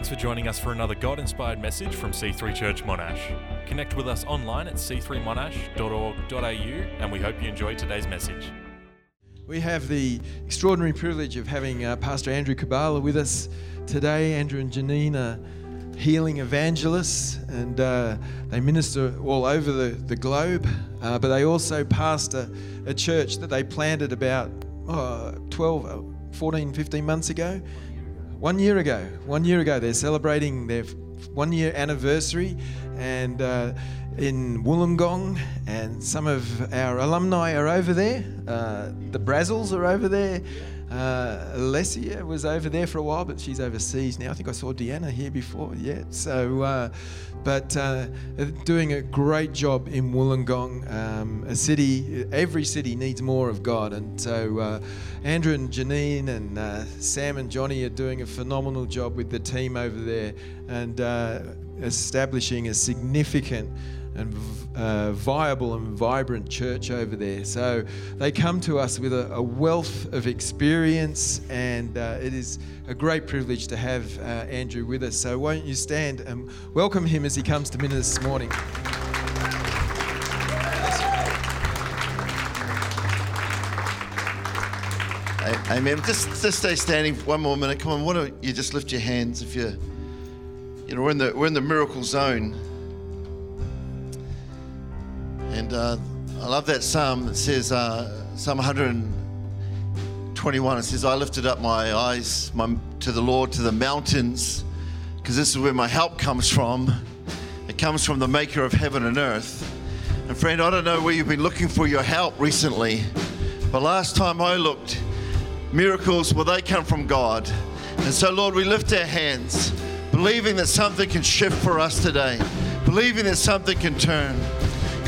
Thanks for joining us for another God inspired message from C3 Church Monash. Connect with us online at c3monash.org.au and we hope you enjoy today's message. We have the extraordinary privilege of having uh, Pastor Andrew Kabbalah with us today. Andrew and Janine are healing evangelists and uh, they minister all over the, the globe, uh, but they also pastor a church that they planted about oh, 12, uh, 14, 15 months ago. One year ago. One year ago. They're celebrating their one year anniversary and uh, in Wollongong, and some of our alumni are over there. Uh, the Brazzles are over there. Uh, Alessia was over there for a while, but she's overseas now. I think I saw Deanna here before. Yeah. So, uh, but uh, doing a great job in Wollongong, um, a city. Every city needs more of God, and so uh, Andrew and Janine and uh, Sam and Johnny are doing a phenomenal job with the team over there, and uh, establishing a significant and uh, viable and vibrant church over there. So they come to us with a, a wealth of experience, and uh, it is a great privilege to have uh, Andrew with us. So won't you stand and welcome him as he comes to minister this morning? Amen. Just, just stay standing for one more minute. Come on, why don't you just lift your hands if you, you know, we're in the we're in the miracle zone. And uh, I love that psalm. It says, uh, Psalm 121, it says, I lifted up my eyes my, to the Lord, to the mountains, because this is where my help comes from. It comes from the maker of heaven and earth. And friend, I don't know where you've been looking for your help recently, but last time I looked, miracles, well, they come from God. And so, Lord, we lift our hands, believing that something can shift for us today, believing that something can turn.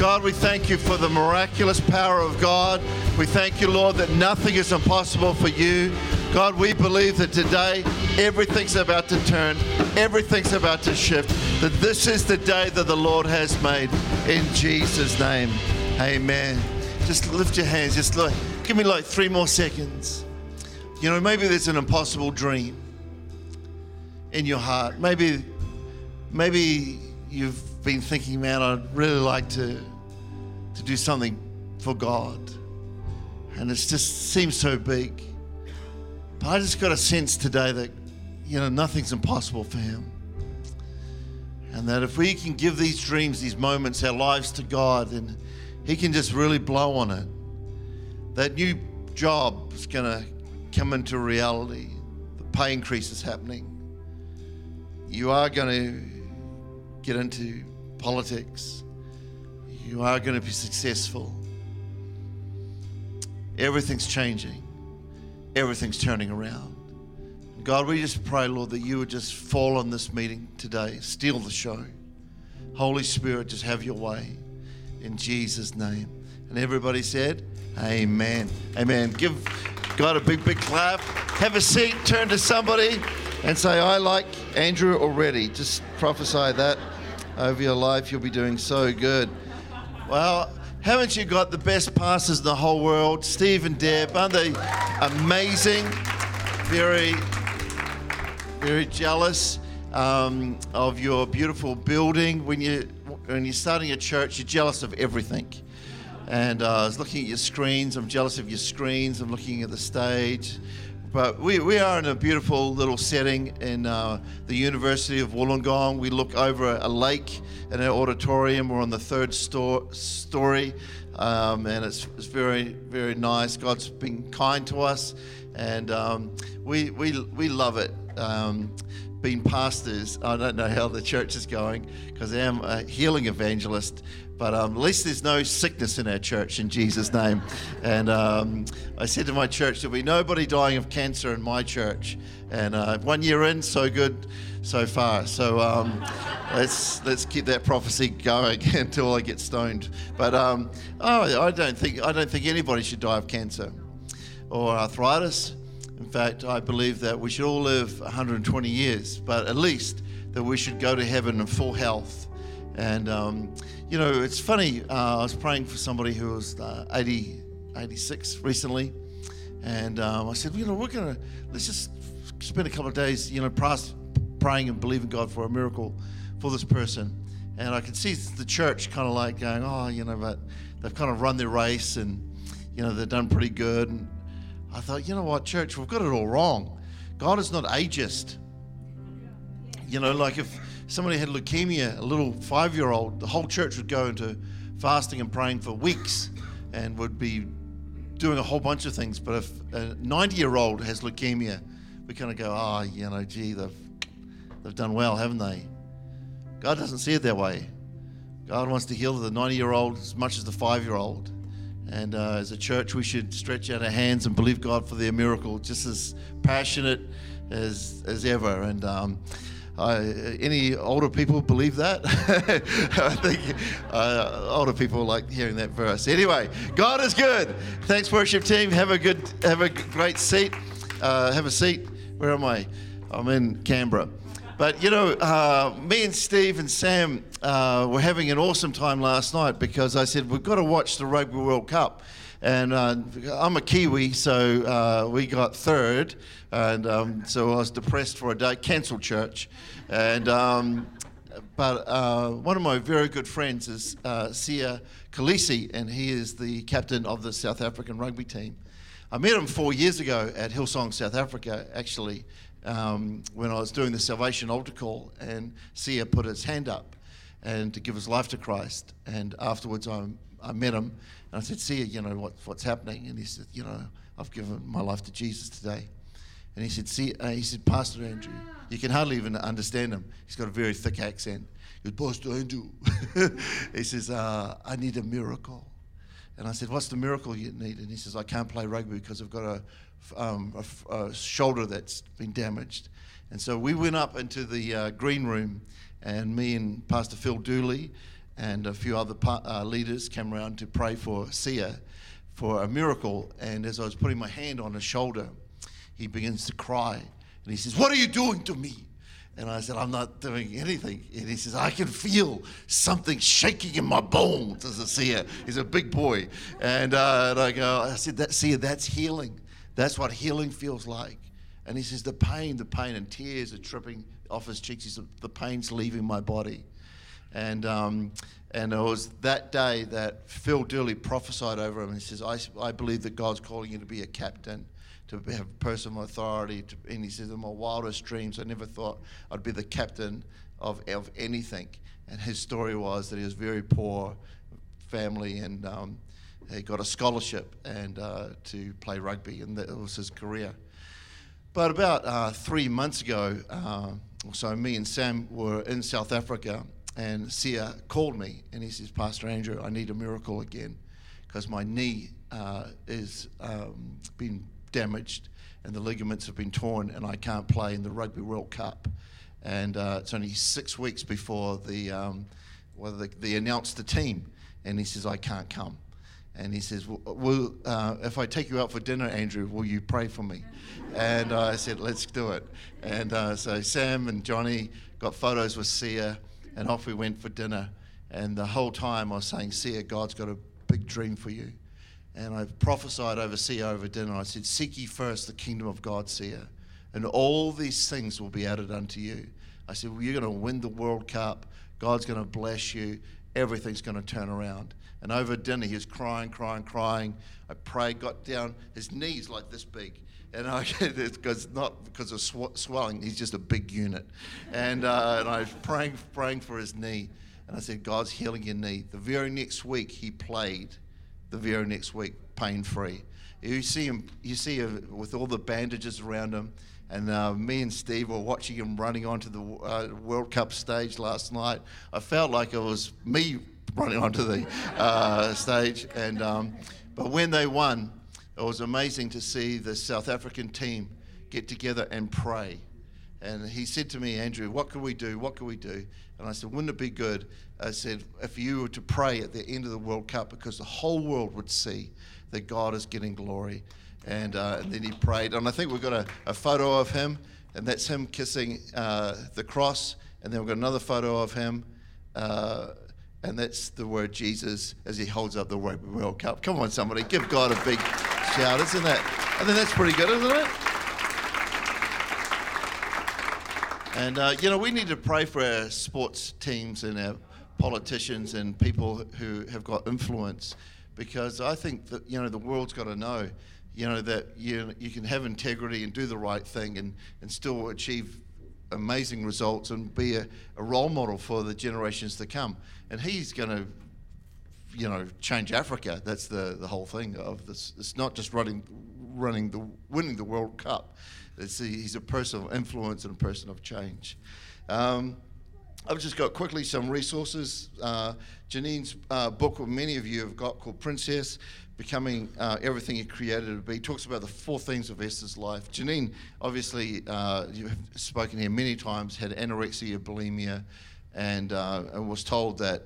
God, we thank you for the miraculous power of God. We thank you, Lord, that nothing is impossible for you. God, we believe that today everything's about to turn, everything's about to shift, that this is the day that the Lord has made. In Jesus' name, amen. Just lift your hands, just look, give me like three more seconds. You know, maybe there's an impossible dream in your heart. Maybe, maybe you've been thinking, man, I'd really like to, to do something for God. And it just seems so big. But I just got a sense today that, you know, nothing's impossible for Him. And that if we can give these dreams, these moments, our lives to God, then He can just really blow on it. That new job is going to come into reality. The pay increase is happening. You are going to get into politics. You are going to be successful. Everything's changing, everything's turning around. God, we just pray, Lord, that you would just fall on this meeting today, steal the show. Holy Spirit, just have your way in Jesus' name. And everybody said, Amen. Amen. Give God a big, big clap. Have a seat, turn to somebody, and say, I like Andrew already. Just prophesy that over your life. You'll be doing so good. Well, haven't you got the best pastors in the whole world? Steve and Deb, aren't they amazing? Very, very jealous um, of your beautiful building. When, you, when you're starting a church, you're jealous of everything. And uh, I was looking at your screens. I'm jealous of your screens. I'm looking at the stage. But we, we are in a beautiful little setting in uh, the University of Wollongong. We look over a lake in our auditorium. We're on the third sto- story, um, and it's, it's very, very nice. God's been kind to us, and um, we, we, we love it. Um, being pastors, I don't know how the church is going because I am a healing evangelist, but um, at least there's no sickness in our church in Jesus' name. And um, I said to my church, there'll be nobody dying of cancer in my church. And uh, one year in, so good so far. So um, let's let's keep that prophecy going until I get stoned. But um, oh, I don't think I don't think anybody should die of cancer or arthritis. In fact, I believe that we should all live 120 years, but at least that we should go to heaven in full health. And um, you know, it's funny. Uh, I was praying for somebody who was uh, 80, 86 recently, and um, I said, you know, we're gonna let's just spend a couple of days, you know, praying and believing God for a miracle for this person. And I can see the church kind of like going, oh, you know, but they've kind of run their race and, you know, they've done pretty good. And I thought, you know what, church, we've got it all wrong. God is not ageist. You know, like if somebody had leukemia, a little five year old, the whole church would go into fasting and praying for weeks and would be doing a whole bunch of things. But if a 90 year old has leukemia, we kind of go, oh, you know, gee, they've, they've done well, haven't they? God doesn't see it that way. God wants to heal the 90 year old as much as the five year old. And uh, as a church, we should stretch out our hands and believe God for their miracle, just as passionate as, as ever. And um, I, any older people believe that? I think uh, older people like hearing that verse. Anyway, God is good. Thanks, worship team. Have a good, have a great seat. Uh, have a seat. Where am I? I'm in Canberra. But you know, uh, me and Steve and Sam uh, were having an awesome time last night because I said we've got to watch the Rugby World Cup. And uh, I'm a Kiwi, so uh, we got third, and um, so I was depressed for a day. Cancelled church, and um, but uh, one of my very good friends is uh, Siya Kolisi, and he is the captain of the South African rugby team. I met him four years ago at Hillsong, South Africa, actually, um, when I was doing the salvation altar call, and Siya put his hand up and to give his life to Christ. And afterwards, I, I met him and I said, See, you know what, what's happening? And he said, you know, I've given my life to Jesus today. And he said, see, uh, he said, Pastor Andrew, you can hardly even understand him. He's got a very thick accent. He goes, Pastor Andrew. he says, uh, I need a miracle. And I said, What's the miracle you need? And he says, I can't play rugby because I've got a um, a, a, shoulder that's been damaged. And so we went up into the uh, green room, and me and Pastor Phil Dooley and a few other pa- uh, leaders came around to pray for Siya for a miracle. And as I was putting my hand on his shoulder, he begins to cry. And he says, What are you doing to me? And I said, I'm not doing anything. And he says, I can feel something shaking in my bones as a seer. He's a big boy. And, uh, and I go, I said, that, seer, that's healing. That's what healing feels like. And he says, The pain, the pain, and tears are tripping off his cheeks. He said, The pain's leaving my body. And, um, and it was that day that Phil Dooley prophesied over him. and He says, I, I believe that God's calling you to be a captain, to have personal authority. To, and he says, In my wildest dreams, I never thought I'd be the captain of, of anything. And his story was that he was very poor family and um, he got a scholarship and uh, to play rugby, and that was his career. But about uh, three months ago, uh, so me and Sam were in South Africa, and Siya called me, and he says, Pastor Andrew, I need a miracle again, because my knee uh, is um, been damaged, and the ligaments have been torn, and I can't play in the Rugby World Cup. And uh, it's only six weeks before the um, well, they, they announced the team, and he says, I can't come. And he says, well, uh, if I take you out for dinner, Andrew, will you pray for me? And uh, I said, let's do it. And uh, so Sam and Johnny got photos with Siya, and off we went for dinner. And the whole time I was saying, Siya, God's got a big dream for you. And I prophesied over Siya over dinner. I said, Seek ye first the kingdom of God, Siya, and all these things will be added unto you. I said, well, You're going to win the World Cup. God's going to bless you. Everything's going to turn around. And over dinner, he was crying, crying, crying. I prayed, got down, his knees like this big. And I, because not because of sw- swelling, he's just a big unit. And, uh, and I was praying, praying for his knee. And I said, God's healing your knee. The very next week, he played. The very next week, pain free. You see him, you see him with all the bandages around him. And uh, me and Steve were watching him running onto the uh, World Cup stage last night. I felt like it was me running onto the uh, stage. And um, but when they won, it was amazing to see the South African team get together and pray. And he said to me, Andrew, what can we do? What can we do? And I said, wouldn't it be good? I said, if you were to pray at the end of the World Cup, because the whole world would see that God is getting glory. And, uh, and then he prayed. And I think we've got a, a photo of him, and that's him kissing uh, the cross. And then we've got another photo of him uh, and that's the word Jesus as he holds up the World Cup. Come on, somebody, give God a big shout. Isn't that? I think that's pretty good, isn't it? And, uh, you know, we need to pray for our sports teams and our politicians and people who have got influence because I think that, you know, the world's got to know, you know, that you, you can have integrity and do the right thing and, and still achieve amazing results and be a, a role model for the generations to come. And he's going to you know, change Africa. That's the, the whole thing of this. It's not just running, running the, winning the World Cup. It's the, he's a person of influence and a person of change. Um, I've just got quickly some resources. Uh, Janine's uh, book, what many of you have got, called Princess, Becoming uh, Everything You Created to Be, talks about the four things of Esther's life. Janine, obviously, uh, you've spoken here many times, had anorexia, bulimia, and, uh, and was told that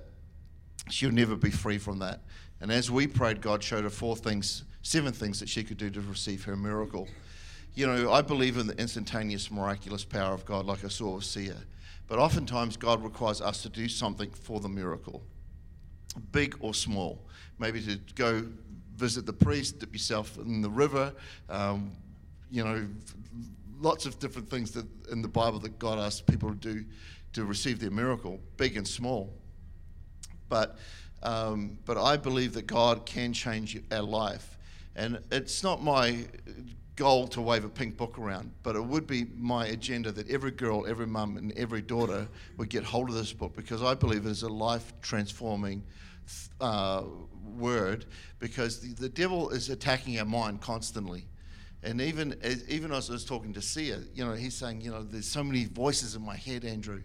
she'll never be free from that. And as we prayed, God showed her four things, seven things that she could do to receive her miracle. You know, I believe in the instantaneous, miraculous power of God, like I saw with Siya. But oftentimes, God requires us to do something for the miracle, big or small. Maybe to go visit the priest, dip yourself in the river. Um, you know, lots of different things that in the Bible that God asks people to do to receive their miracle, big and small. But, um, but I believe that God can change our life. And it's not my goal to wave a pink book around, but it would be my agenda that every girl, every mum, and every daughter would get hold of this book because I believe it is a life transforming uh, word because the, the devil is attacking our mind constantly. And even even as I was talking to Siya, you know, he's saying, you know, there's so many voices in my head, Andrew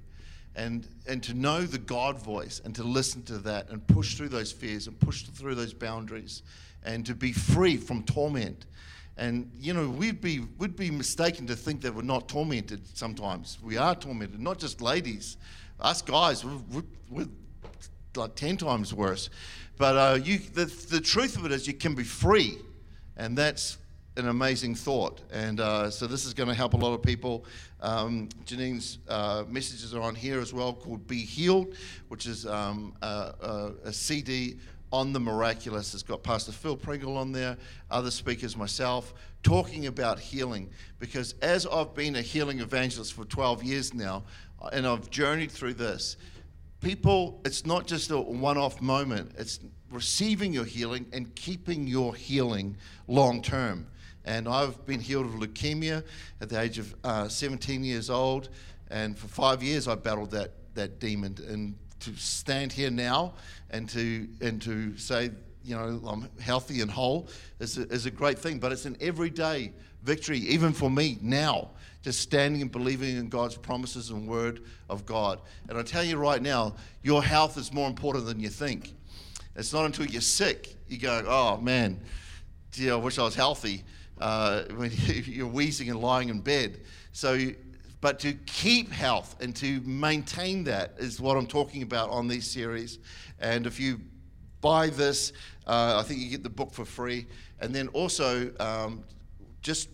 and and to know the God voice and to listen to that and push through those fears and push through those boundaries and to be free from torment. And you know, we'd be we'd be mistaken to think that we're not tormented sometimes. We are tormented, not just ladies. Us guys, we're, we're like 10 times worse. But uh, you, the, the truth of it is you can be free. And that's an amazing thought. And uh, so this is going to help a lot of people. Um, Janine's uh, messages are on here as well called Be Healed, which is um, a, a, CD on the miraculous. It's got Pastor Phil Pringle on there, other speakers, myself, talking about healing. Because as I've been a healing evangelist for 12 years now, and I've journeyed through this, people, it's not just a one off moment, it's receiving your healing and keeping your healing long term. And I've been healed of leukemia at the age of uh, 17 years old. And for five years, I battled that, that demon. And to stand here now and to, and to say, you know, I'm healthy and whole is a, is a great thing. But it's an everyday victory, even for me now, just standing and believing in God's promises and word of God. And I tell you right now, your health is more important than you think. It's not until you're sick you go, oh man, gee, I wish I was healthy uh, when you're wheezing and lying in bed. So, but to keep health and to maintain that is what I'm talking about on these series. And if you buy this, uh, I think you get the book for free. And then also, um, just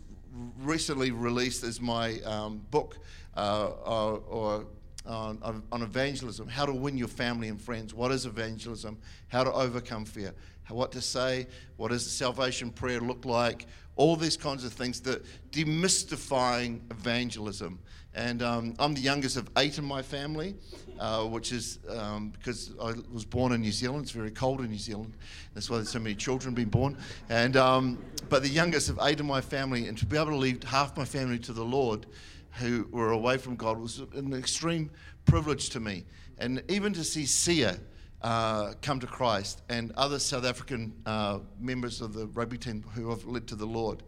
recently released is my um, book uh, or, or on, on, evangelism, how to win your family and friends. What is evangelism? How to overcome fear. What to say? What does the salvation prayer look like? all these kinds of things, the demystifying evangelism. And um, I'm the youngest of eight in my family, uh, which is um, because I was born in New Zealand. It's very cold in New Zealand. That's why there's so many children being born. And um, but the youngest of eight in my family, and to be able to leave half my family to the Lord, who were away from God, was an extreme privilege to me. And even to see Siya uh, come to Christ and other South African uh, members of the rugby team who have led to the Lord.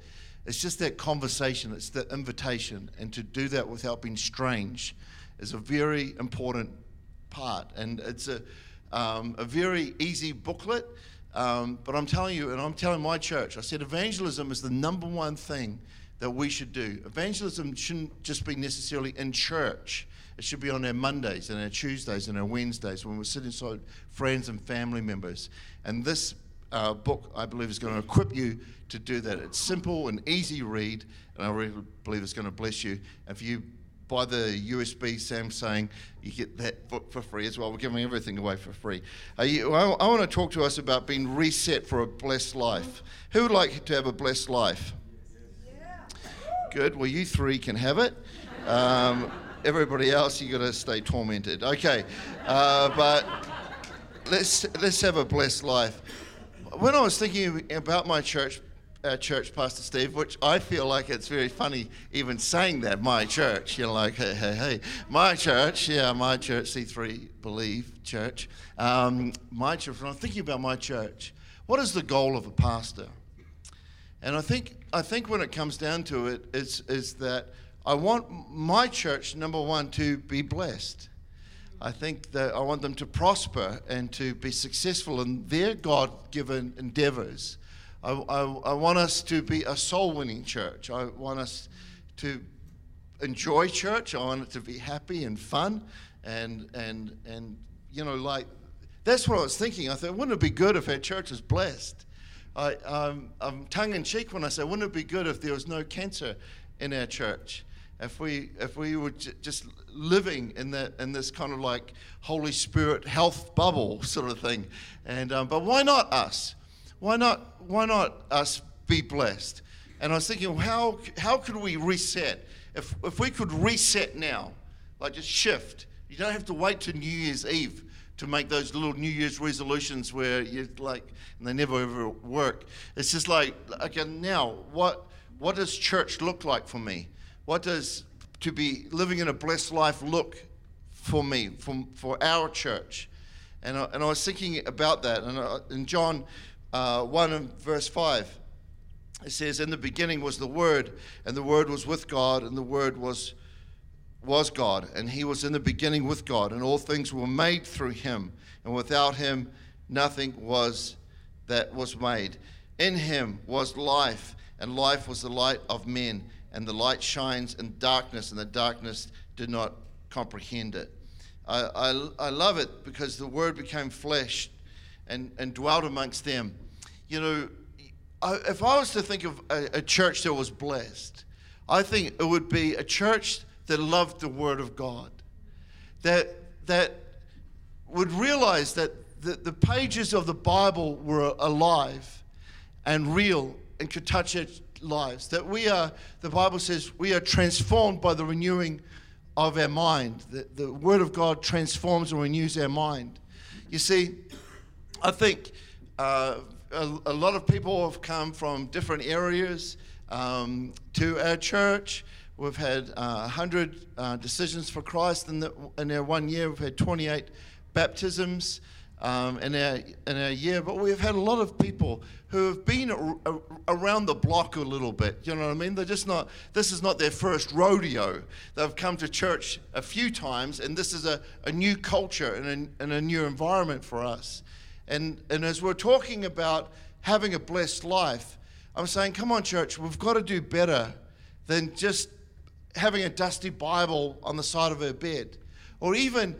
It's just that conversation, it's the invitation, and to do that without being strange is a very important part. And it's a, um, a very easy booklet, um, but I'm telling you, and I'm telling my church, I said evangelism is the number one thing that we should do. Evangelism shouldn't just be necessarily in church. It should be on our Mondays and our Tuesdays and our Wednesdays when we sit inside friends and family members. And this uh, book, I believe, is going to equip you to do that. It's simple and easy read, and I really believe it's going to bless you. If you buy the USB Samsung, you get that book for free as well. We're giving everything away for free. You, I, I want to talk to us about being reset for a blessed life. Who would like to have a blessed life? Good. Well, you three can have it. Um, everybody else, you got to stay tormented. Okay, uh, but let's let's have a blessed life. When I was thinking about my church, uh, church, Pastor Steve, which I feel like it's very funny even saying that, my church. You're like, hey, hey, hey. My church, yeah, my church, C3 Believe Church. Um, my church, when I'm thinking about my church, what is the goal of a pastor? And I think, I think when it comes down to it, it's, is that I want my church, number one, to be blessed. I think that I want them to prosper and to be successful in their God given endeavors. I, I, I want us to be a soul winning church. I want us to enjoy church. I want it to be happy and fun. And, and, and you know, like, that's what I was thinking. I thought, wouldn't it be good if our church is blessed? I, um, I'm tongue in cheek when I say, wouldn't it be good if there was no cancer in our church? If we, if we were j- just living in, that, in this kind of like Holy Spirit health bubble sort of thing. And, um, but why not us? Why not, why not us be blessed? And I was thinking, how, how could we reset? If, if we could reset now, like just shift, you don't have to wait to New Year's Eve to make those little New Year's resolutions where you like, and they never ever work. It's just like, okay, now what, what does church look like for me? What does to be living in a blessed life look for me, for, for our church? And I, and I was thinking about that. And uh, in John uh, 1 and verse 5. It says, In the beginning was the Word, and the Word was with God, and the Word was, was God. And He was in the beginning with God, and all things were made through Him. And without Him, nothing was that was made. In Him was life, and life was the light of men. And the light shines in darkness, and the darkness did not comprehend it. I, I, I love it because the Word became flesh and, and dwelt amongst them. You know, if I was to think of a, a church that was blessed, I think it would be a church that loved the Word of God, that, that would realize that the, the pages of the Bible were alive and real and could touch our lives. That we are, the Bible says, we are transformed by the renewing of our mind. The, the Word of God transforms and renews our mind. You see, I think uh, a, a, lot of people have come from different areas um, to our church. We've had uh, 100 uh, decisions for Christ in, the, in our one year. We've had 28 baptisms um, in, our, in our year. But we've had a lot of people who have been around the block a little bit. You know what I mean? They're just not, this is not their first rodeo. They've come to church a few times, and this is a, a new culture and a, and a new environment for us. And, and as we're talking about having a blessed life, I'm saying, come on, church, we've got to do better than just having a dusty Bible on the side of our bed. Or even,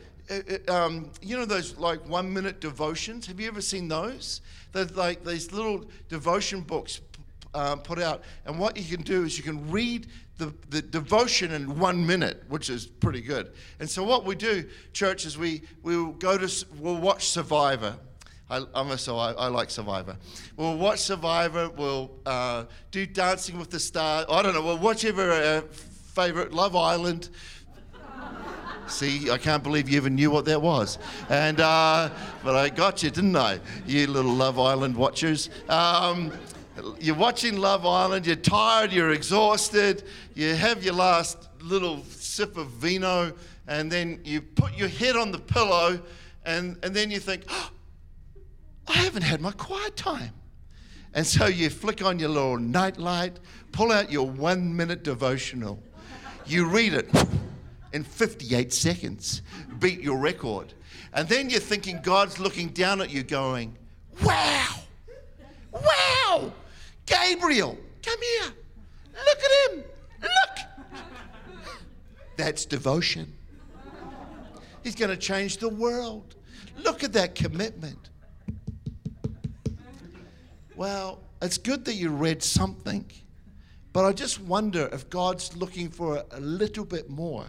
um, you know, those like one minute devotions? Have you ever seen those? They're like these little devotion books um, put out. And what you can do is you can read the, the devotion in one minute, which is pretty good. And so what we do, church, is we, we'll go to, we'll watch Survivor. I, am a, so I, like Survivor. We'll watch Survivor. We'll uh, do Dancing with the Stars. I don't know. We'll watch your uh, favorite Love Island. See, I can't believe you even knew what that was. And uh, but I got you, didn't I? You little Love Island watchers. Um, you're watching Love Island. You're tired. You're exhausted. You have your last little sip of vino, and then you put your head on the pillow, and and then you think. Oh, I haven't had my quiet time. And so you flick on your little nightlight, pull out your one minute devotional. You read it in 58 seconds, beat your record. And then you're thinking God's looking down at you going, wow, wow, Gabriel, come here. Look at him. Look. That's devotion. He's going to change the world. Look at that commitment. Well, it's good that you read something, but I just wonder if God's looking for a little bit more.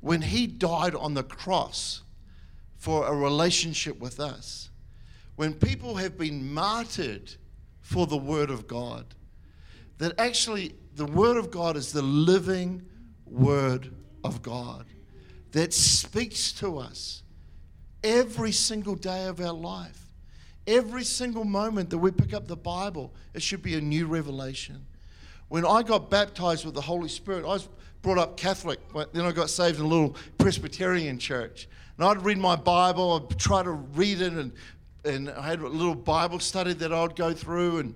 When He died on the cross for a relationship with us, when people have been martyred for the Word of God, that actually the Word of God is the living Word of God that speaks to us every single day of our life. Every single moment that we pick up the Bible, it should be a new revelation. When I got baptized with the Holy Spirit, I was brought up Catholic, but then I got saved in a little Presbyterian church. And I'd read my Bible, I'd try to read it, and, and I had a little Bible study that I'd go through, and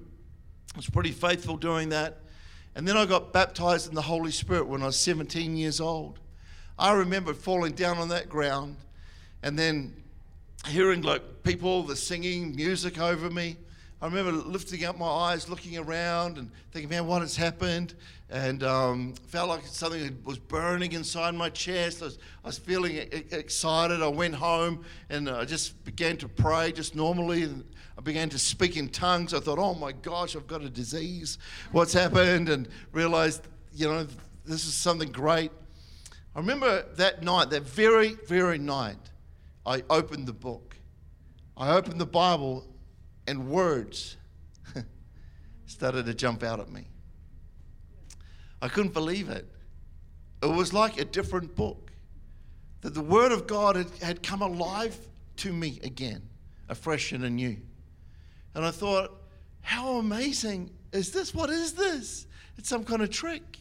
I was pretty faithful doing that. And then I got baptized in the Holy Spirit when I was 17 years old. I remember falling down on that ground and then hearing like people, the singing music over me. I remember lifting up my eyes, looking around, and thinking, "Man, what has happened?" And um, felt like something was burning inside my chest. I was, I was feeling excited. I went home and I just began to pray, just normally. And I began to speak in tongues. I thought, "Oh my gosh, I've got a disease. What's happened?" And realized, you know, this is something great. I remember that night, that very, very night, I opened the book. I opened the Bible and words started to jump out at me. I couldn't believe it. It was like a different book. That the Word of God had, had come alive to me again, afresh and anew. And I thought, how amazing is this? What is this? It's some kind of trick.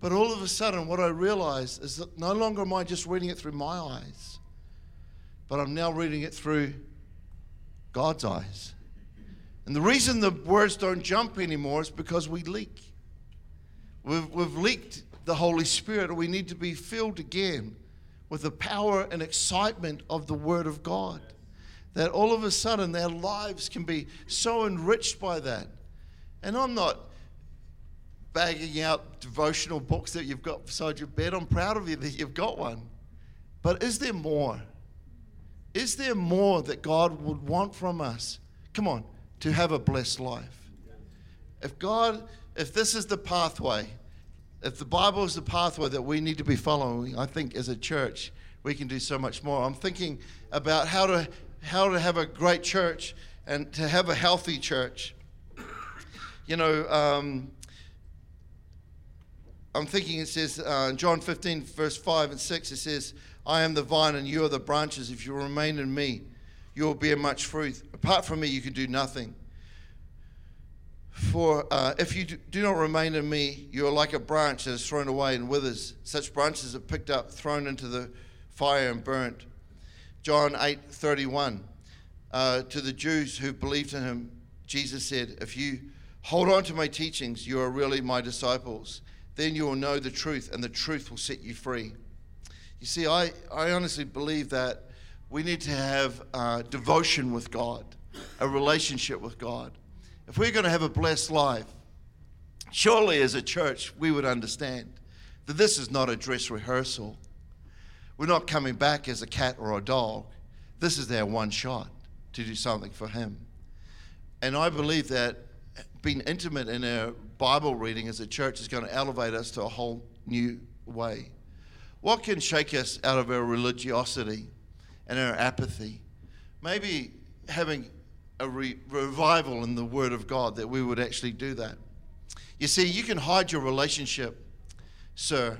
But all of a sudden, what I realized is that no longer am I just reading it through my eyes, but I'm now reading it through God's eyes. And the reason the words don't jump anymore is because we leak. We've, we've leaked the Holy Spirit, we need to be filled again with the power and excitement of the Word of God. That all of a sudden their lives can be so enriched by that. And I'm not bagging out devotional books that you've got beside your bed. I'm proud of you that you've got one. But is there more? Is there more that God would want from us? Come on, to have a blessed life. If God, if this is the pathway, if the Bible is the pathway that we need to be following, I think as a church, we can do so much more. I'm thinking about how to how to have a great church and to have a healthy church. You know, um, I'm thinking it says uh, John 15, verse 5 and 6, it says, I am the vine and you are the branches. If you remain in me, you will bear much fruit. Apart from me, you can do nothing. For uh, if you do not remain in me, you are like a branch that is thrown away and withers. Such branches are picked up, thrown into the fire, and burnt. John 8 31. Uh, to the Jews who believed in him, Jesus said, If you hold on to my teachings, you are really my disciples. Then you will know the truth, and the truth will set you free. You see, I, I honestly believe that we need to have uh, devotion with God, a relationship with God. If we're going to have a blessed life, surely as a church, we would understand that this is not a dress rehearsal. We're not coming back as a cat or a dog. This is our one shot to do something for Him. And I believe that being intimate in our Bible reading as a church is going to elevate us to a whole new way. What can shake us out of our religiosity and our apathy? Maybe having a re- revival in the Word of God that we would actually do that. You see, you can hide your relationship, sir,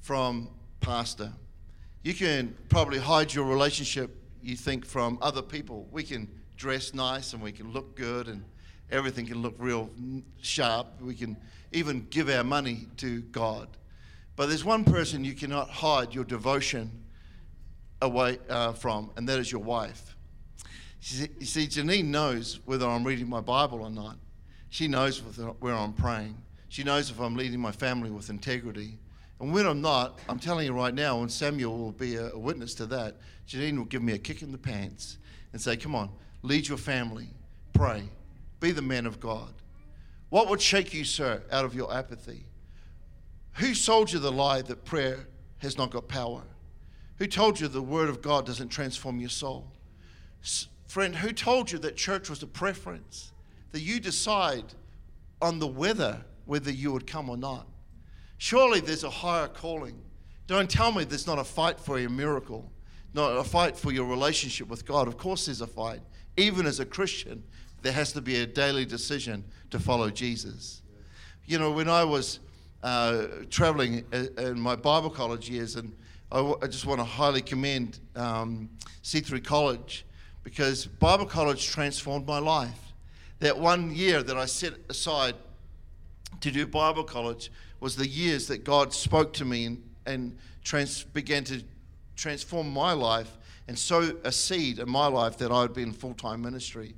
from pastor. You can probably hide your relationship, you think, from other people. We can dress nice and we can look good and everything can look real sharp. We can even give our money to God. But there's one person you cannot hide your devotion away uh, from, and that is your wife. You see, Janine knows whether I'm reading my Bible or not. She knows where I'm praying. She knows if I'm leading my family with integrity. And when I'm not, I'm telling you right now, and Samuel will be a, witness to that, Janine will give me a kick in the pants and say, Come on, lead your family, pray, be the man of God. What would shake you, sir, out of your apathy? Who sold you the lie that prayer has not got power? Who told you the word of God doesn't transform your soul? S- friend, who told you that church was a preference? That you decide on the weather whether you would come or not? Surely there's a higher calling. Don't tell me there's not a fight for your miracle, not a fight for your relationship with God. Of course, there's a fight. Even as a Christian, there has to be a daily decision to follow Jesus. You know, when I was uh, traveling in my Bible college years, and I, just want to highly commend um, C3 College because Bible college transformed my life. That one year that I set aside to do Bible college was the years that God spoke to me and, and trans- began to transform my life and sow a seed in my life that I would be in full time ministry.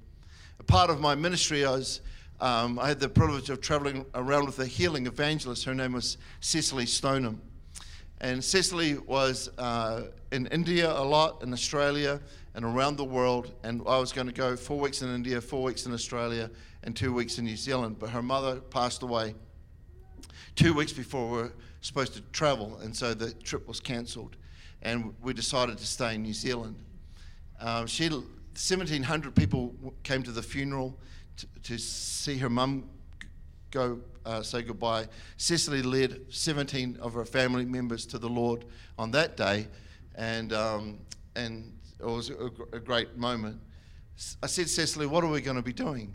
A part of my ministry, I was. Um, I had the privilege of traveling around with a healing evangelist. Her name was Cecily Stoneham. And Cecily was uh, in India a lot, in Australia, and around the world. And I was going to go four weeks in India, four weeks in Australia, and two weeks in New Zealand. But her mother passed away two weeks before we were supposed to travel, and so the trip was cancelled. And we decided to stay in New Zealand. Uh, she, 1,700 people came to the funeral to, to see her mum go uh, say goodbye. Cecily led 17 of her family members to the Lord on that day, and, um, and it was a, a, great moment. I said, Cecily, what are we going to be doing?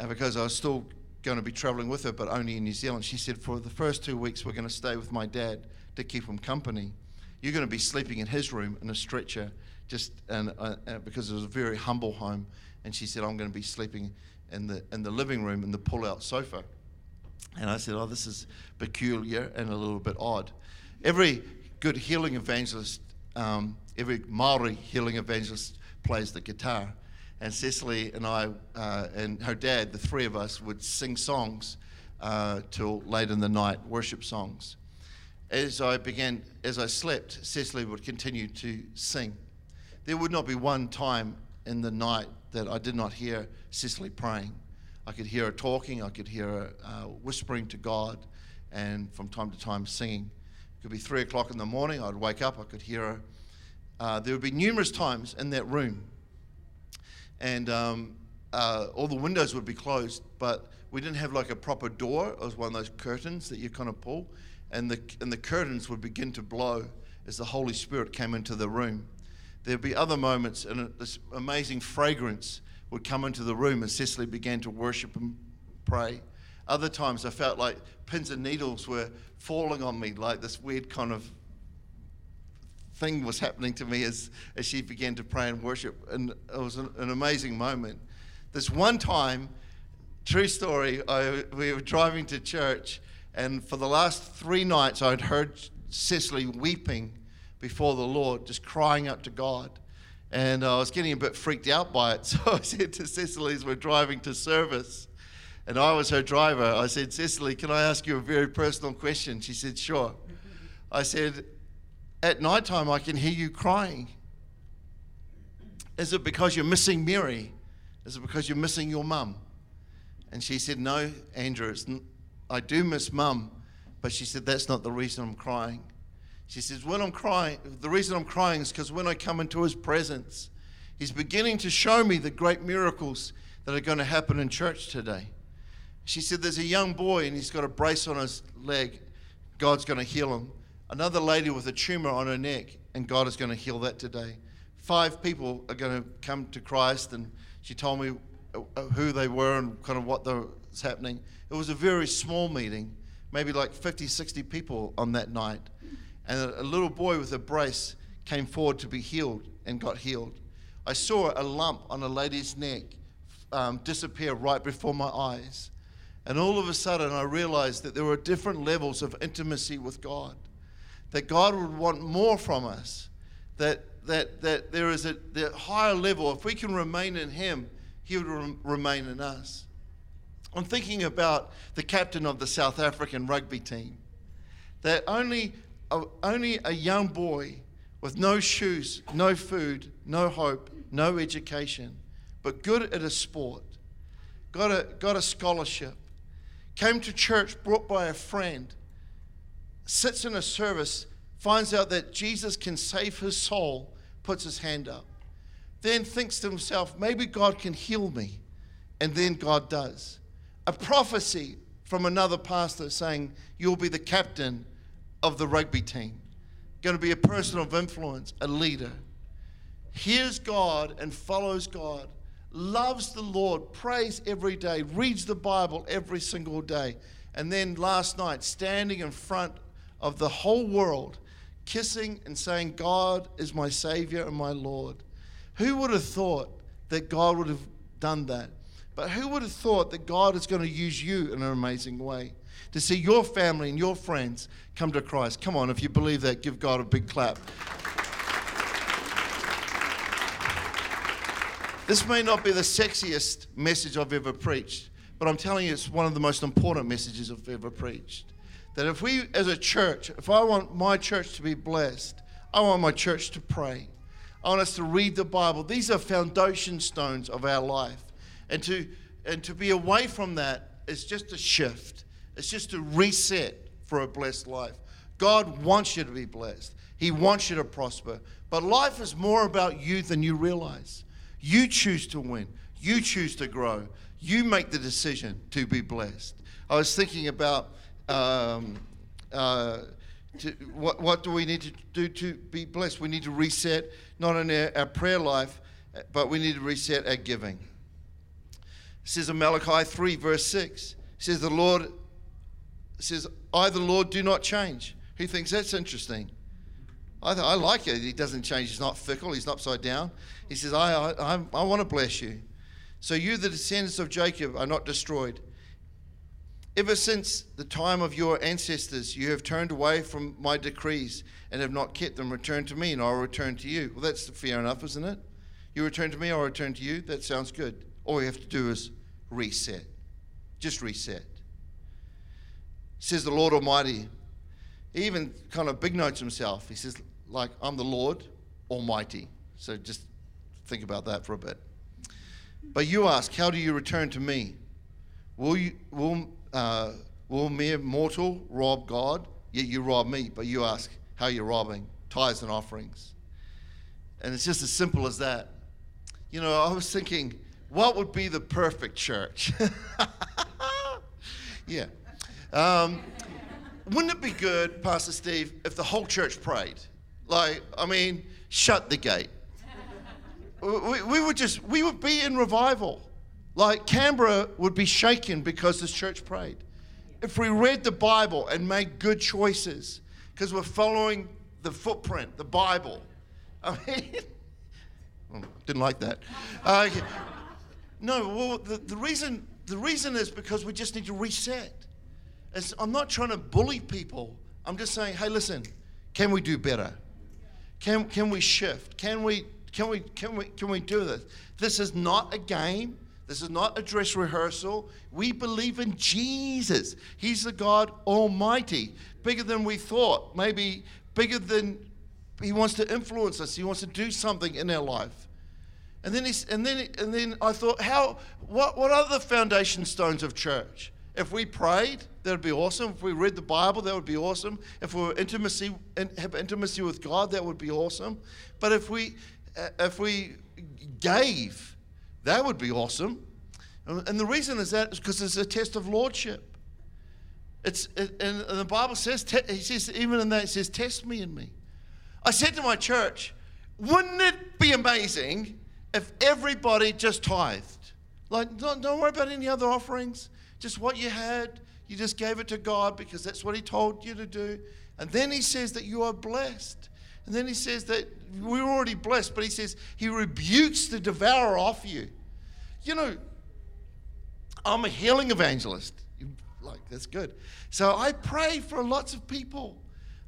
Uh, because I was still going to be traveling with her, but only in New Zealand. She said, For the first two weeks, we're going to stay with my dad to keep him company. You're going to be sleeping in his room in a stretcher, just and, uh, uh, because it was a very humble home. And she said, I'm going to be sleeping in the, in the living room in the pull out sofa. And I said, Oh, this is peculiar and a little bit odd. Every good healing evangelist, um, every Maori healing evangelist plays the guitar. And Cecily and I uh, and her dad, the three of us, would sing songs uh, till late in the night, worship songs. As I began, as I slept, Cecily would continue to sing. There would not be one time in the night that I did not hear Cecily praying. I could hear her talking, I could hear her uh, whispering to God, and from time to time singing. It could be three o'clock in the morning, I'd wake up, I could hear her. Uh, there would be numerous times in that room, and um, uh, all the windows would be closed, but we didn't have like a proper door. It was one of those curtains that you kind of pull, and the, and the curtains would begin to blow as the Holy Spirit came into the room. There'd be other moments, and this amazing fragrance would come into the room and Cecily began to worship and pray. Other times I felt like pins and needles were falling on me, like this weird kind of thing was happening to me as, as she began to pray and worship. And it was an, an amazing moment. This one time, true story, I, we were driving to church, and for the last three nights, I'd heard Cecily weeping before the Lord, just crying out to God. And I was getting a bit freaked out by it. So I said to Cecily, as we're driving to service, and I was her driver, I said, Cecily, can I ask you a very personal question? She said, Sure. I said, At night time, I can hear you crying. Is it because you're missing Mary? Is it because you're missing your mum? And she said, No, Andrew, I do miss mum. But she said, That's not the reason I'm crying. She says, When I'm crying, the reason I'm crying is because when I come into his presence, he's beginning to show me the great miracles that are going to happen in church today. She said, There's a young boy and he's got a brace on his leg. God's going to heal him. Another lady with a tumor on her neck, and God is going to heal that today. Five people are going to come to Christ, and she told me uh, who they were and kind of what was happening. It was a very small meeting, maybe like 50, 60 people on that night and a, little boy with a brace came forward to be healed and got healed. I saw a lump on a lady's neck um, disappear right before my eyes. And all of a sudden, I realized that there were different levels of intimacy with God, that God would want more from us, that, that, that there is a the higher level. If we can remain in Him, He would re- remain in us. I'm thinking about the captain of the South African rugby team, that only only a young boy with no shoes, no food, no hope, no education, but good at a sport, got a, got a scholarship, came to church brought by a friend, sits in a service, finds out that Jesus can save his soul, puts his hand up, then thinks to himself, maybe God can heal me. And then God does. A prophecy from another pastor saying, You'll be the captain of the rugby team, going to be a person of influence, a leader. Hears God and follows God, loves the Lord, prays every day, reads the Bible every single day, And then last night, standing in front of the whole world, kissing and saying, God is my Savior and my Lord. Who would have thought that God would have done that? But who would have thought that God is going to use you in an amazing way? To see your family and your friends come to Christ. Come on, if you believe that, give God a big clap. This may not be the sexiest message I've ever preached, but I'm telling you, it's one of the most important messages I've ever preached. That if we, as a church, if I want my church to be blessed, I want my church to pray. I want us to read the Bible. These are foundation stones of our life. And to, and to be away from that is just a shift, it's just a reset for a blessed life. God wants you to be blessed, He wants you to prosper. But life is more about you than you realize. You choose to win. You choose to grow. You make the decision to be blessed. I was thinking about um, uh, to, what, what do we need to do to be blessed? We need to reset not only our, our prayer life, but we need to reset our giving. It says in Malachi 3, verse 6, it says, The Lord it says, I, the Lord, do not change. Who thinks that's interesting? I, th- I like it. He doesn't change. He's not fickle. He's not upside down. He says, I, I, I, I want to bless you. So you, the descendants of Jacob, are not destroyed. Ever since the time of your ancestors, you have turned away from my decrees and have not kept them. Return to me, and I'll return to you. Well, that's fair enough, isn't it? You return to me, I'll return to you. That sounds good. All you have to do is reset. Just reset. Says the Lord Almighty. He even kind of big notes himself. He says, like, I'm the Lord Almighty. So just think about that for a bit. But you ask, how do you return to me? Will you will uh, will mere mortal rob God? Yet you rob me. But you ask, how you're robbing tithes and offerings. And it's just as simple as that. You know, I was thinking, what would be the perfect church? yeah. Um, wouldn't it be good, Pastor Steve, if the whole church prayed? Like, I mean, shut the gate. We, we would just, we would be in revival. Like Canberra would be shaken because this church prayed. If we read the Bible and made good choices, because we're following the footprint, the Bible. I mean, oh, didn't like that. Uh, no, well, the, the, reason, the reason is because we just need to reset. It's, I'm not trying to bully people. I'm just saying, hey, listen, can we do better? Can, can we shift? Can we, can, we, can, we, can we do this? This is not a game. This is not a dress rehearsal. We believe in Jesus. He's the God Almighty, bigger than we thought, maybe bigger than He wants to influence us. He wants to do something in our life. And then, and then, and then I thought, how, what, what are the foundation stones of church? If we prayed, that would be awesome. If we read the Bible, that would be awesome. If we were intimacy have intimacy with God, that would be awesome. But if we, uh, if we gave, that would be awesome. And the reason is that is because it's a test of lordship. It's and the Bible says he says even in that it says test me and me. I said to my church, wouldn't it be amazing if everybody just tithed? Like don't, don't worry about any other offerings. Just what you had, you just gave it to God because that's what He told you to do. And then He says that you are blessed. And then He says that we're already blessed, but He says He rebukes the devourer off you you know, I'm a healing evangelist. Like, that's good. So I pray for lots of people.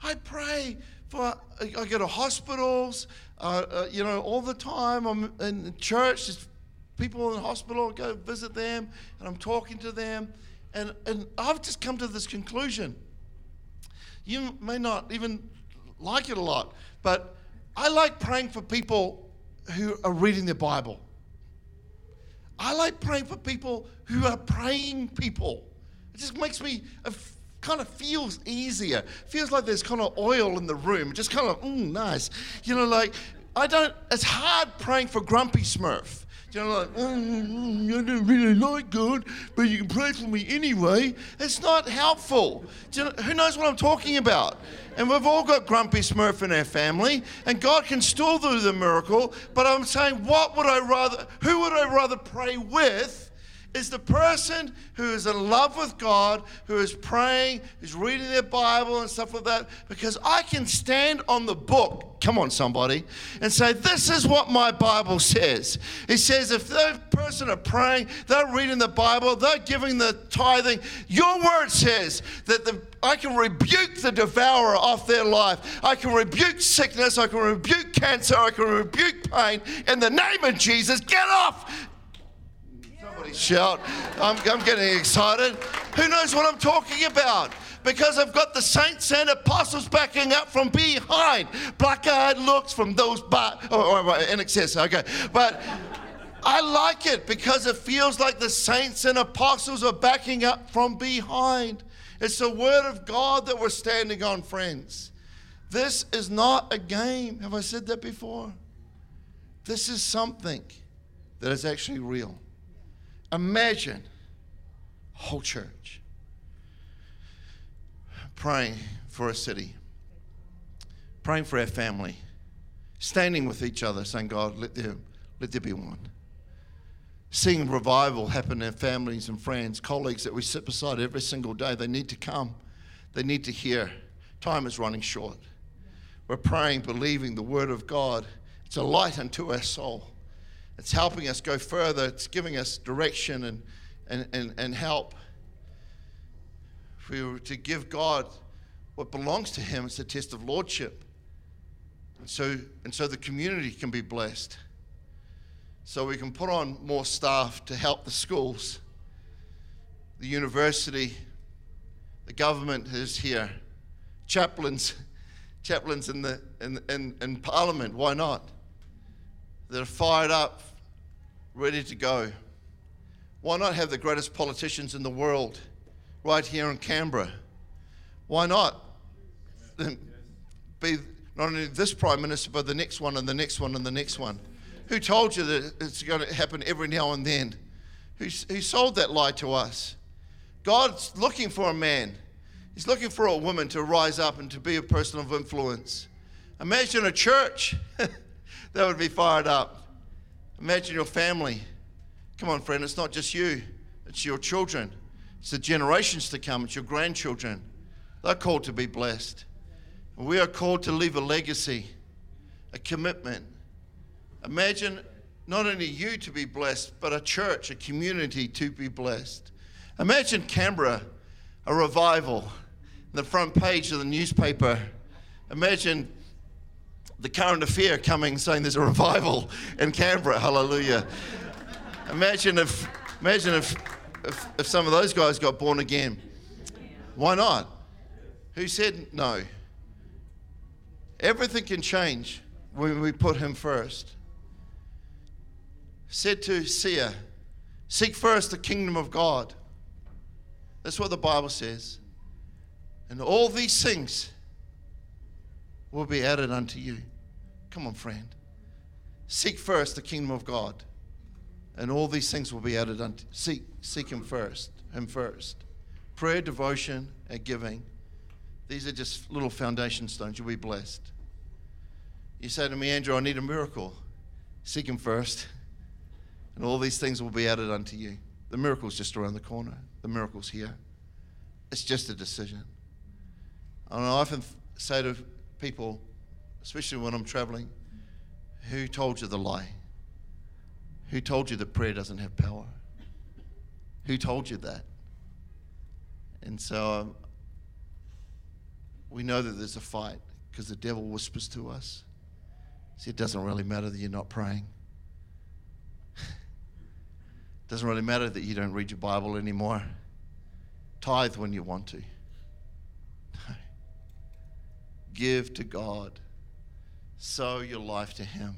I pray for, I go to hospitals, uh, uh, you know, all the time. I'm in church, people in the hospital, I go visit them, and I'm talking to them. And, and I've just come to this conclusion. You may not even like it a lot, but I like praying for people who are reading their Bible. I like praying for people who are praying people. It just makes me, kind of feels easier. Feels like there's kind of oil in the room. Just kind of, mm, nice. You know, like, I don't, it's hard praying for Grumpy Smurf. You know, like, mm, I don't really like God, but you can pray for me anyway. It's not helpful. You know, who knows what I'm talking about? And we've all got grumpy smurf in our family, and God can still do the miracle. But I'm saying, what would I rather, who would I rather pray with is the person who is in love with God, who is praying, who's reading their Bible and stuff like that. Because I can stand on the book, come on, somebody, and say, This is what my Bible says. It says, if that person are praying, they're reading the Bible, they're giving the tithing, your word says that the I can rebuke the devourer off their life. I can rebuke sickness. I can rebuke cancer. I can rebuke pain. In the name of Jesus, get off. Somebody shout. I'm, I'm getting excited. Who knows what I'm talking about? Because I've got the saints and apostles backing up from behind. Black eyed looks from those, bar- oh, oh, in excess, okay. But I like it because it feels like the saints and apostles are backing up from behind. It's the Word of God that we're standing on, friends. This is not a game. Have I said that before? This is something that is actually real. Imagine whole church praying for a city, praying for our family, standing with each other, saying, God, let there, let there be one seeing revival happen in families and friends, colleagues that we sit beside every single day. They need to come, they need to hear. Time is running short. We're praying, believing the word of God. It's a light unto our soul. It's helping us go further. It's giving us direction and, and, and, and help. If we were to give God what belongs to Him, it's a test of lordship. And so, and so the community can be blessed so we can put on more staff to help the schools. The university, the government is here, chaplains, chaplains in, the, in, in, in Parliament, why not? They're fired up, ready to go. Why not have the greatest politicians in the world right here in Canberra? Why not be not only this Prime Minister, but the next one and the next one and the next one? Who told you that it's going to happen every now and then? Who, who sold that lie to us? God's looking for a man. He's looking for a woman to rise up and to be a person of influence. Imagine a church that would be fired up. Imagine your family. Come on, friend, it's not just you, it's your children. It's the generations to come, it's your grandchildren. They're called to be blessed. We are called to leave a legacy, a commitment. Imagine not only you to be blessed, but a church, a community to be blessed. Imagine Canberra, a revival, the front page of the newspaper. Imagine the current affair coming saying there's a revival in Canberra. Hallelujah. Imagine if, imagine if, if, if some of those guys got born again. Why not? Who said no? Everything can change when we put him first said to Siya, Seek first the kingdom of God. That's what the Bible says. And all these things will be added unto you. Come on, friend. Seek first the kingdom of God. And all these things will be added unto seek seek him first. Him first. Prayer, devotion, and giving. These are just little foundation stones. You'll be blessed. You say to me, Andrew, I need a miracle. Seek him first and all these things will be added unto you. The miracle's just around the corner. The miracle's here. It's just a decision. And I often say to people, especially when I'm traveling, who told you the lie? Who told you that prayer doesn't have power? Who told you that? And so um, we know that there's a fight because the devil whispers to us. See, it doesn't really matter that you're not praying. it Doesn't really matter that you don't read your Bible anymore. Tithe when you want to. Give to God. Sow your life to Him.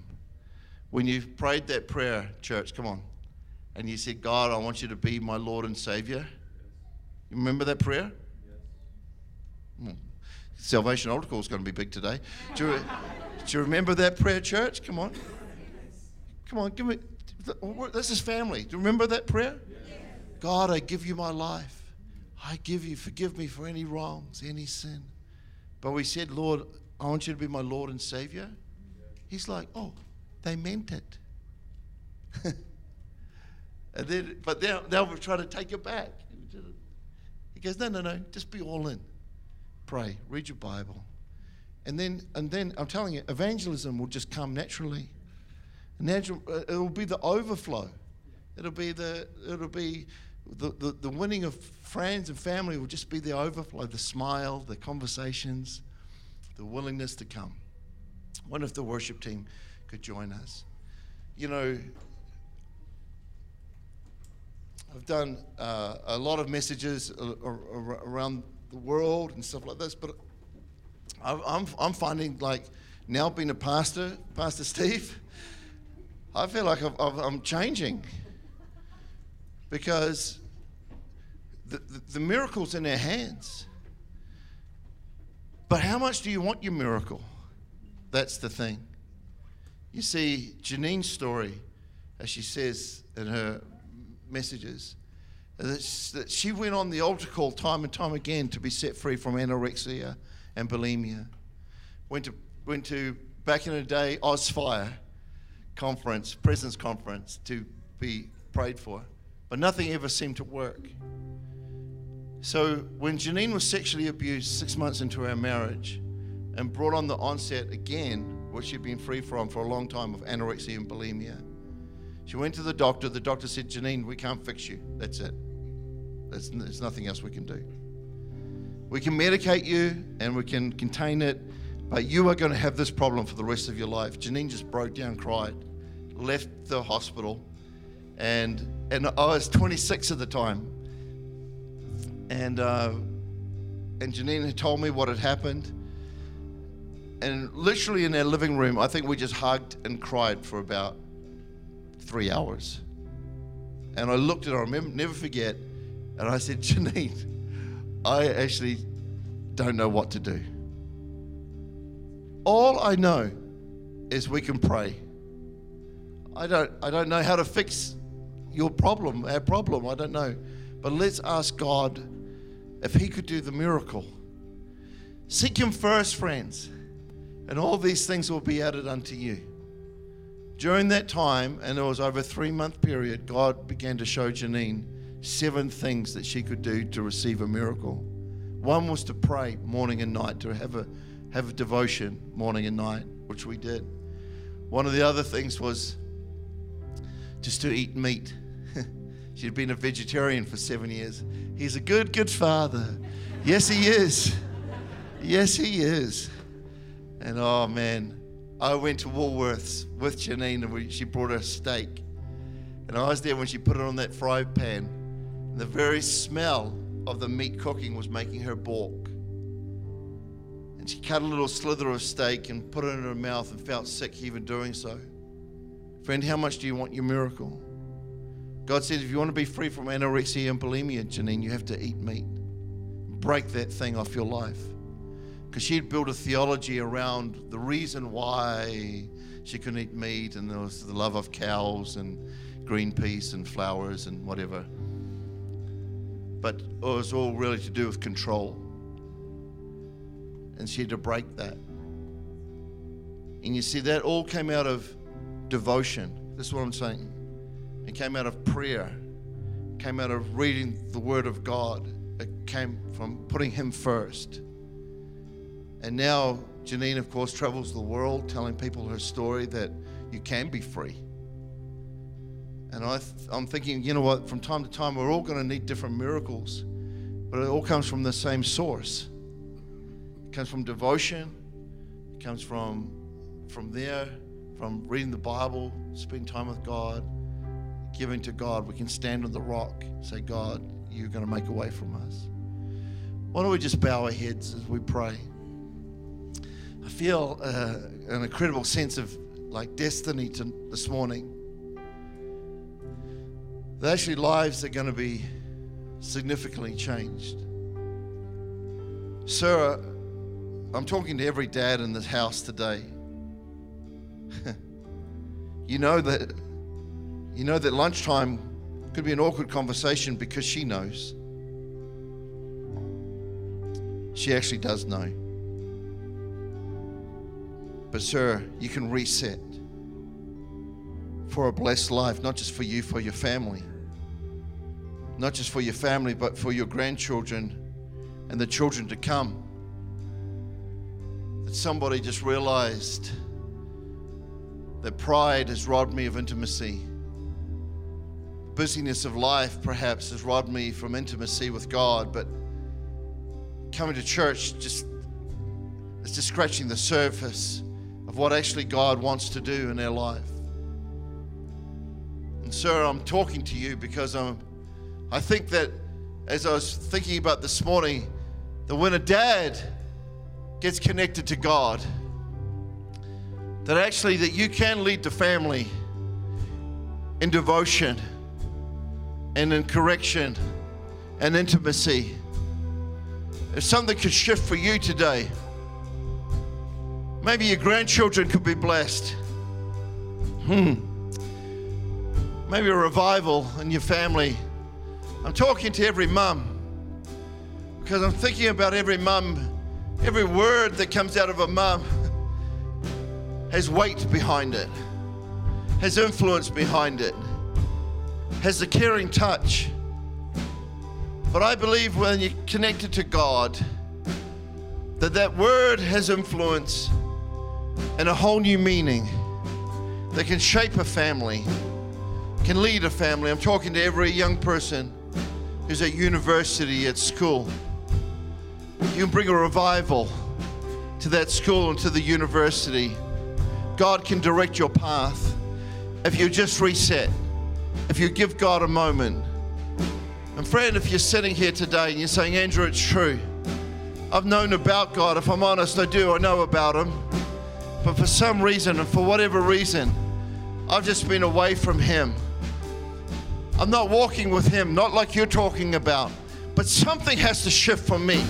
When you've prayed that prayer, church, come on, and you said, God, I want you to be my Lord and Savior. You remember that prayer? Yes. Hmm. Salvation Altar Call is going to be big today. Do you, do you remember that prayer, church? Come on. Come on, give me. This is family. Do you remember that prayer? God, I give you my life. I give you, forgive me for any wrongs, any sin. But we said, Lord, I want you to be my Lord and Savior. He's like, oh, they meant it. And then, but now, we're trying to take it back. He goes, no, no, no, just be all in. Pray, read your Bible. And then, and then I'm telling you, evangelism will just come naturally. Natural, uh, it'll be the overflow. It'll be the, it'll be the, the, the winning of friends and family will just be the overflow, the smile, the conversations, the willingness to come. What if the worship team could join us? You know, I've done uh, a lot of messages around the world and stuff like this, but I'm, I'm finding like now being a pastor, Pastor Steve, I feel like i am changing because the, the, the miracle's in their hands. But how much do you want your miracle? That's the thing. You see, Janine's story, as she says in her messages, that she went on the altar call time and time again to be set free from anorexia and bulimia. Went to, went to back in the day, Ozfire conference, presence conference, to be prayed for. But nothing ever seemed to work. So when Janine was sexually abused six months into our marriage and brought on the onset again, which she'd been free from for a long time of anorexia and bulimia, she went to the doctor. The doctor said, Janine, we can't fix you. That's it. There's, there's nothing else we can do. We can medicate you and we can contain it, but you are going to have this problem for the rest of your life. Janine just broke down, cried, left the hospital, and and I was 26 at the time. And uh, and Janine had told me what had happened. And literally in our living room, I think we just hugged and cried for about three hours. And I looked at her, I remember, never forget, and I said, Janine, I actually don't know what to do. All I know is we can pray. I don't, I don't know how to fix your problem, our problem. I don't know. But let's ask God if He could do the miracle. Seek Him first, friends, and all these things will be added unto you. During that time, and it was over a three month period, God began to show Janine seven things that she could do to receive a miracle. One was to pray morning and night, to have a, have a devotion morning and night, which we did. One of the other things was just to eat meat. She'd been a vegetarian for seven years. He's a good, good father. Yes, he is. Yes, he is. And oh man, I went to Woolworths with Janine and we, she brought her steak. And I was there when she put it on that fry pan. The very smell of the meat cooking was making her balk. And she cut a little slither of steak and put it in her mouth and felt sick even doing so. Friend, how much do you want your miracle? God said, if you want to be free from anorexia and bulimia, Janine, you have to eat meat. Break that thing off your life because she'd built a theology around the reason why she couldn't eat meat, and there was the love of cows and green peas and flowers and whatever. But it was all really to do with control. And she had to break that. And you see, that all came out of devotion. This is what I'm saying. It came out of prayer, it came out of reading the Word of God, it came from putting Him first. And now Janine, of course, travels the world telling people her story that you can be free. And I am thinking, you know what, from time to time, we're all going to need different miracles, but it all comes from the same source. It comes from devotion, it comes from, from there, from reading the Bible, spending time with God, giving to God. We can stand on the rock, say, God, you're going to make a way from us. Why don't we just bow our heads as we pray? I feel uh, an incredible sense of like destiny to this morning. That actually lives are going to be significantly changed. Sir, I'm talking to every dad in this house today. you know that you know that lunchtime could be an awkward conversation because she knows. She actually does know. But, sir, you can reset for a blessed life, not just for you, for your family. not just for your family, but for your grandchildren and the children to come. That somebody just realized that pride has robbed me of intimacy. Busyness of life perhaps has robbed me from intimacy with God, but coming to church just it's just scratching the surface of what actually God wants to do in their life. And sir, I'm talking to you because I'm I think that as I was thinking about this morning, that when a dad gets connected to God, that actually that you can lead the family in devotion and in correction and intimacy. If something could shift for you today, maybe your grandchildren could be blessed. Hmm. Maybe a revival in your family. I'm talking to every mum because I'm thinking about every mum, every word that comes out of a mum has weight behind it, has influence behind it, has a caring touch. But I believe when you're connected to God, that that word has influence and a whole new meaning that can shape a family, can lead a family. I'm talking to every young person who's at university, at school. You can bring a revival to that school and to the university. God can direct your path if you just reset, if you give God a moment. And friend, if you're sitting here today and you're saying, Andrew, it's true. I've known about God. If I'm honest, I do. I know about Him. But for some reason, and for whatever reason, I've just been away from Him. I'm not walking with Him, not like you're talking about. But something has to shift for me.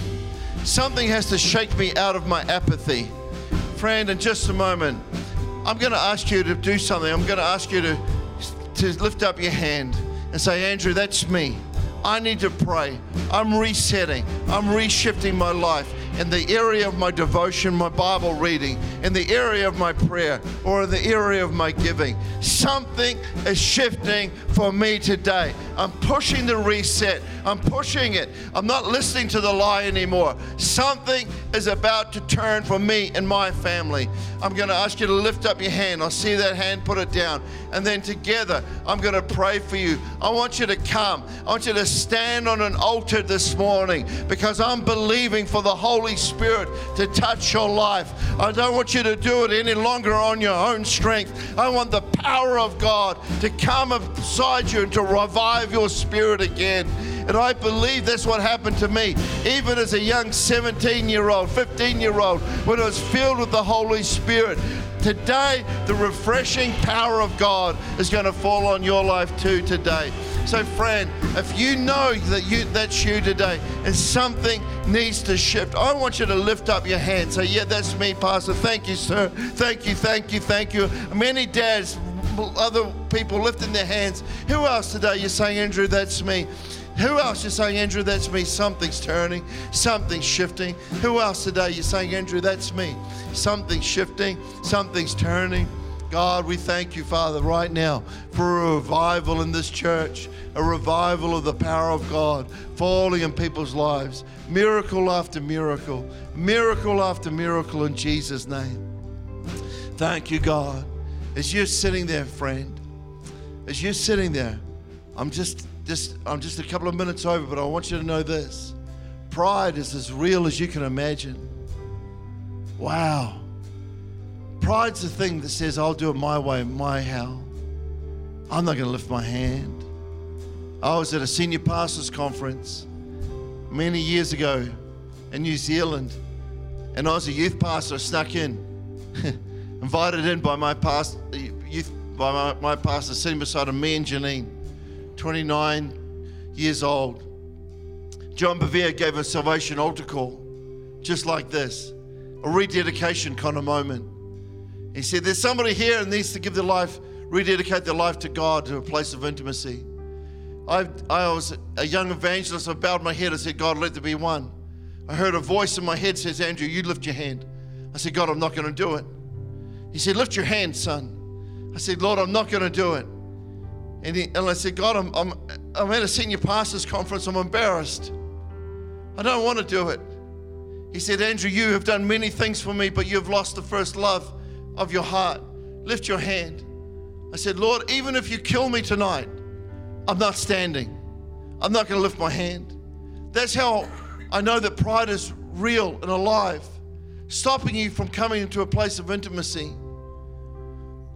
Something has to shake me out of my apathy. Friend, in just a moment, I'm going to ask you to do something. I'm going to ask you to, to lift up your hand and say, Andrew, that's me. I need to pray. I'm resetting. I'm reshifting my life in the area of my devotion, my Bible reading, in the area of my prayer, or in the area of my giving. Something is shifting for me today. I'm pushing the reset. I'm pushing it. I'm not listening to the lie anymore. Something is about to turn for me and my family. I'm going to ask you to lift up your hand. I'll see that hand, put it down. And then together, I'm going to pray for you. I want you to come. I want you to stand on an altar this morning because I'm believing for the Holy Spirit to touch your life. I don't want you to do it any longer on your own strength. I want the power of God to come beside you and to revive your spirit again. And I believe that's what happened to me, even as a young 17 year old, 15 year old, when I was filled with the Holy Spirit. Today, the refreshing power of God is going to fall on your life too today. So, friend, if you know that you that's you today and something needs to shift, I want you to lift up your hand. Say, Yeah, that's me, Pastor. Thank you, sir. Thank you, thank you, thank you. Many dads, other people lifting their hands. Who else today? You're saying, Andrew, that's me. Who else you're saying, Andrew, that's me? Something's turning, something's shifting. Who else today you're saying, Andrew, that's me? Something's shifting, something's turning. God, we thank you, Father, right now for a revival in this church, a revival of the power of God falling in people's lives, miracle after miracle, miracle after miracle in Jesus' name. Thank you, God. As you're sitting there, friend, as you're sitting there, I'm just just I'm just a couple of minutes over, but I want you to know this. Pride is as real as you can imagine. Wow. Pride's the thing that says, I'll do it my way, my how. I'm not going to lift my hand. I was at a senior pastors conference many years ago in New Zealand, and I was a youth pastor, I snuck in, invited in by my pastor, youth by my, my pastor sitting beside me and Janine, 29 years old. John Bevere gave a salvation altar call, just like this, a rededication kind of moment. He said, There's somebody here and needs to give their life, rededicate their life to God to a place of intimacy. I, I was a young evangelist. I bowed my head. I said, God, let there be one. I heard a voice in my head says, Andrew, you lift your hand. I said, God, I'm not going to do it. He said, Lift your hand, son. I said, Lord, I'm not going to do it. And, he, and I said, God, I'm, I'm, I'm at a senior pastors conference. I'm embarrassed. I don't want to do it. He said, Andrew, you have done many things for me, but you've lost the first love of your heart. Lift your hand. I said, Lord, even if you kill me tonight, I'm not standing. I'm not going to lift my hand. That's how I know that pride is real and alive, stopping you from coming into a place of intimacy.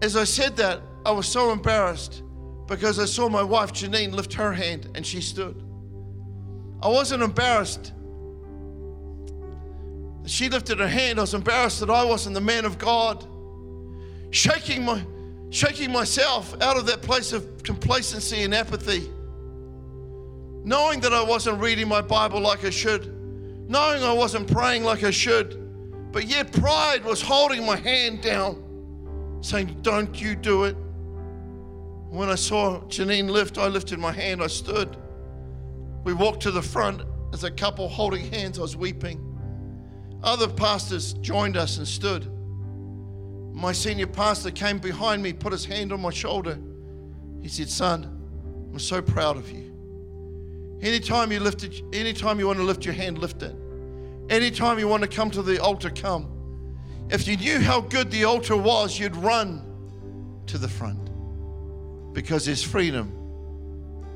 As I said that, I was so embarrassed because I saw my wife Janine lift her hand and she stood. I wasn't embarrassed. She lifted her hand. I was embarrassed that I wasn't the man of God. Shaking my shaking myself out of that place of complacency and apathy. Knowing that I wasn't reading my Bible like I should. Knowing I wasn't praying like I should. But yet pride was holding my hand down, saying, Don't you do it. When I saw Janine lift, I lifted my hand, I stood. We walked to the front as a couple holding hands, I was weeping. Other pastors joined us and stood. My senior pastor came behind me, put his hand on my shoulder. He said, Son, I'm so proud of you. Anytime you lift it, anytime you want to lift your hand, lift it. Anytime you want to come to the altar, come. If you knew how good the altar was, you'd run to the front because there's freedom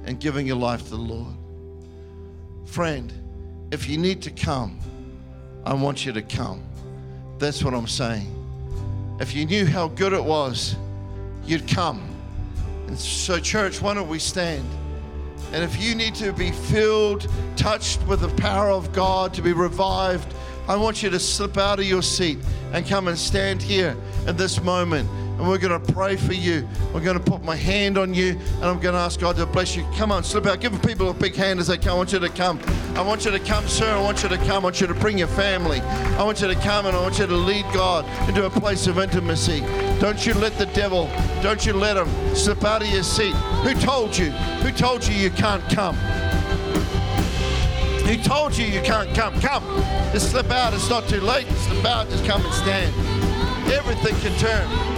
in giving your life to the Lord. Friend, if you need to come, I want you to come. That's what I'm saying. If you knew how good it was, you'd come. And so, church, why don't we stand? And if you need to be filled, touched with the power of God, to be revived, I want you to slip out of your seat and come and stand here at this moment and we're going to pray for you. We're going to put my hand on you, and I'm going to ask God to bless you. Come on, slip out. Give people a big hand as they come. I want you to come. I want you to come, sir. I want you to come. I want you to bring your family. I want you to come, and I want you to lead God into a place of intimacy. Don't you let the devil, don't you let him slip out of your seat. Who told you? Who told you you can't come? Who told you you can't come? Come. Just slip out. It's not too late. Slip out. Just come and stand. Everything can turn.